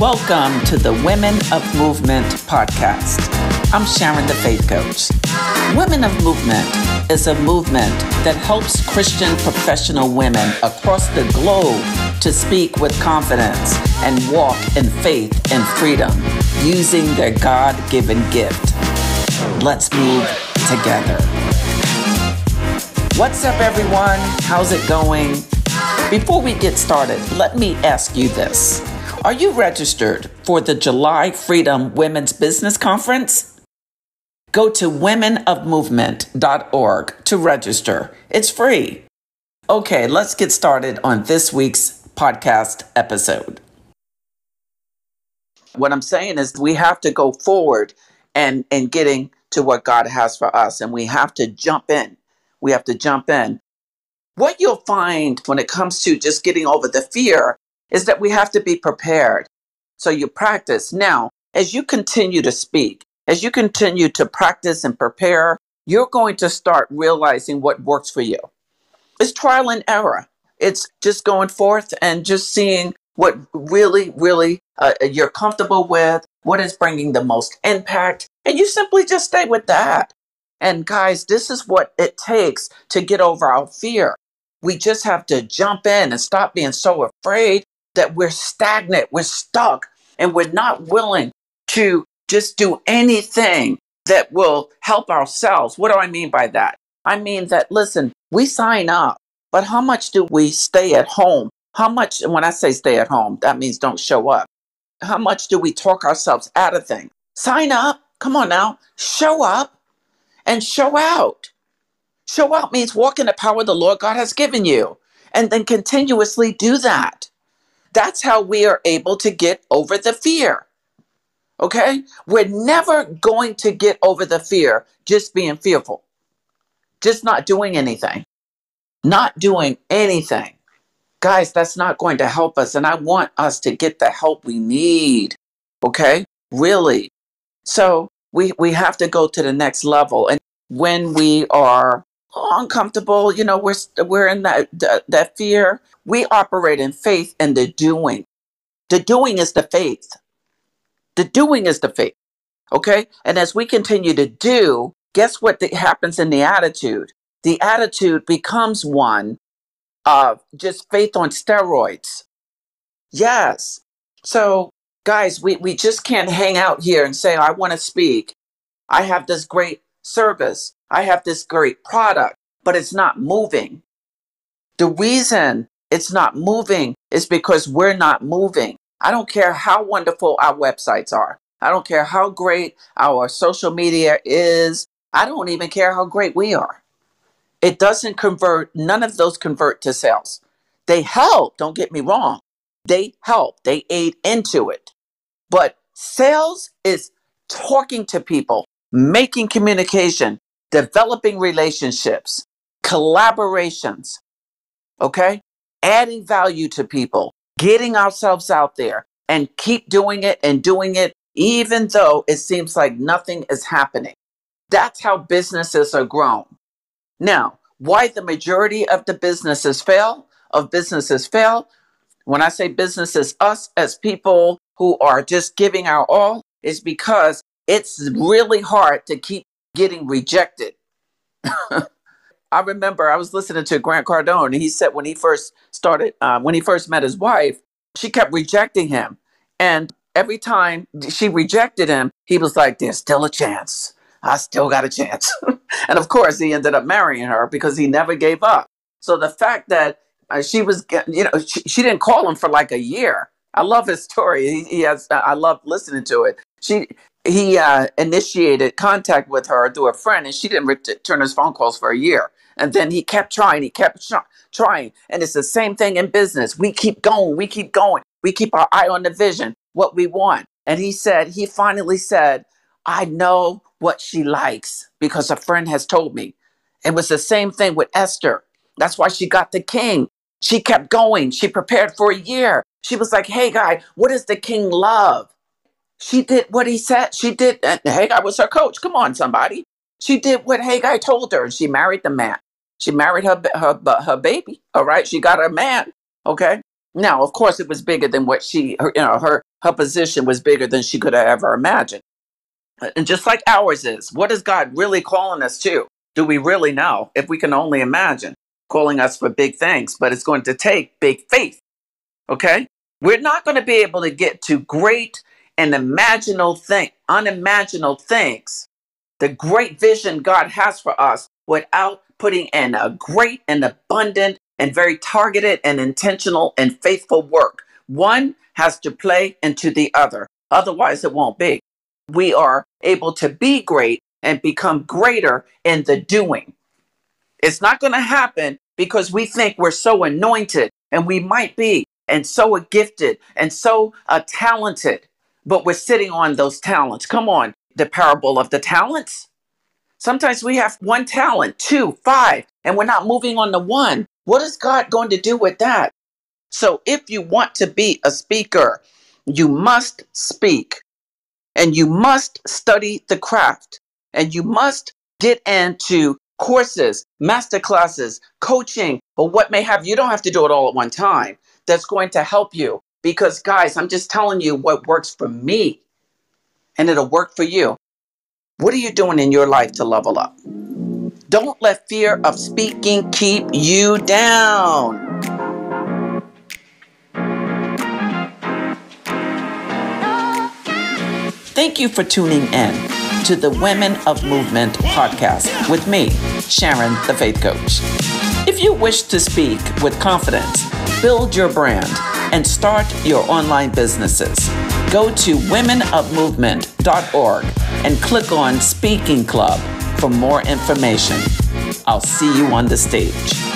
Welcome to the Women of Movement podcast. I'm Sharon, the faith coach. Women of Movement is a movement that helps Christian professional women across the globe to speak with confidence and walk in faith and freedom using their God given gift. Let's move together. What's up, everyone? How's it going? Before we get started, let me ask you this. Are you registered for the July Freedom Women's Business Conference? Go to womenofmovement.org to register. It's free. Okay, let's get started on this week's podcast episode. What I'm saying is we have to go forward and, and getting to what God has for us, and we have to jump in. We have to jump in. What you'll find when it comes to just getting over the fear is that we have to be prepared. So you practice. Now, as you continue to speak, as you continue to practice and prepare, you're going to start realizing what works for you. It's trial and error. It's just going forth and just seeing what really, really uh, you're comfortable with, what is bringing the most impact, and you simply just stay with that. And guys, this is what it takes to get over our fear. We just have to jump in and stop being so afraid that we're stagnant, we're stuck, and we're not willing to just do anything that will help ourselves. What do I mean by that? I mean that, listen, we sign up, but how much do we stay at home? How much, when I say stay at home, that means don't show up. How much do we talk ourselves out of things? Sign up. Come on now. Show up and show out. Show out means walk in the power the Lord God has given you and then continuously do that. That's how we are able to get over the fear. Okay? We're never going to get over the fear just being fearful, just not doing anything, not doing anything. Guys, that's not going to help us. And I want us to get the help we need. Okay? Really. So we, we have to go to the next level. And when we are uncomfortable. You know, we're we're in that that, that fear. We operate in faith and the doing. The doing is the faith. The doing is the faith. Okay, and as we continue to do, guess what the, happens in the attitude? The attitude becomes one of just faith on steroids. Yes. So, guys, we, we just can't hang out here and say, I want to speak. I have this great service. I have this great product, but it's not moving. The reason it's not moving is because we're not moving. I don't care how wonderful our websites are. I don't care how great our social media is. I don't even care how great we are. It doesn't convert, none of those convert to sales. They help, don't get me wrong. They help, they aid into it. But sales is talking to people, making communication, developing relationships, collaborations, okay? Adding value to people, getting ourselves out there and keep doing it and doing it, even though it seems like nothing is happening. That's how businesses are grown. Now, why the majority of the businesses fail, of businesses fail, when I say businesses, us as people who are just giving our all, is because it's really hard to keep getting rejected. I remember I was listening to Grant Cardone, and he said when he first started, uh, when he first met his wife, she kept rejecting him. And every time she rejected him, he was like, There's still a chance. I still got a chance. and of course, he ended up marrying her because he never gave up. So the fact that uh, she was, you know, she, she, didn't call him for like a year. I love his story. He, he has, I love listening to it. She, he uh, initiated contact with her through a friend, and she didn't return his phone calls for a year. And then he kept trying, he kept trying. And it's the same thing in business. We keep going, we keep going, we keep our eye on the vision, what we want. And he said, he finally said, I know what she likes because a friend has told me. It was the same thing with Esther. That's why she got the king. She kept going. She prepared for a year. She was like, hey, guy, what does the king love? She did what he said. She did. Uh, Haggai was her coach. Come on, somebody. She did what Haggai told her, and she married the man. She married her her her baby. All right, she got her man. Okay. Now, of course, it was bigger than what she, her, you know, her her position was bigger than she could have ever imagined. And just like ours is, what is God really calling us to? Do we really know? If we can only imagine calling us for big things, but it's going to take big faith. Okay? We're not going to be able to get to great and imaginal thing, unimaginable things, the great vision God has for us without putting in a great and abundant and very targeted and intentional and faithful work. One has to play into the other. Otherwise, it won't be. We are able to be great and become greater in the doing. It's not going to happen because we think we're so anointed and we might be and so gifted and so uh, talented, but we're sitting on those talents. Come on, the parable of the talents. Sometimes we have one talent, two, five, and we're not moving on the one. What is God going to do with that? So if you want to be a speaker, you must speak and you must study the craft and you must get into courses, master classes, coaching, or what may have. You don't have to do it all at one time. That's going to help you because, guys, I'm just telling you what works for me and it'll work for you. What are you doing in your life to level up? Don't let fear of speaking keep you down. Thank you for tuning in to the Women of Movement podcast with me, Sharon, the Faith Coach. If you wish to speak with confidence, build your brand, and start your online businesses, go to womenofmovement.org and click on Speaking Club for more information. I'll see you on the stage.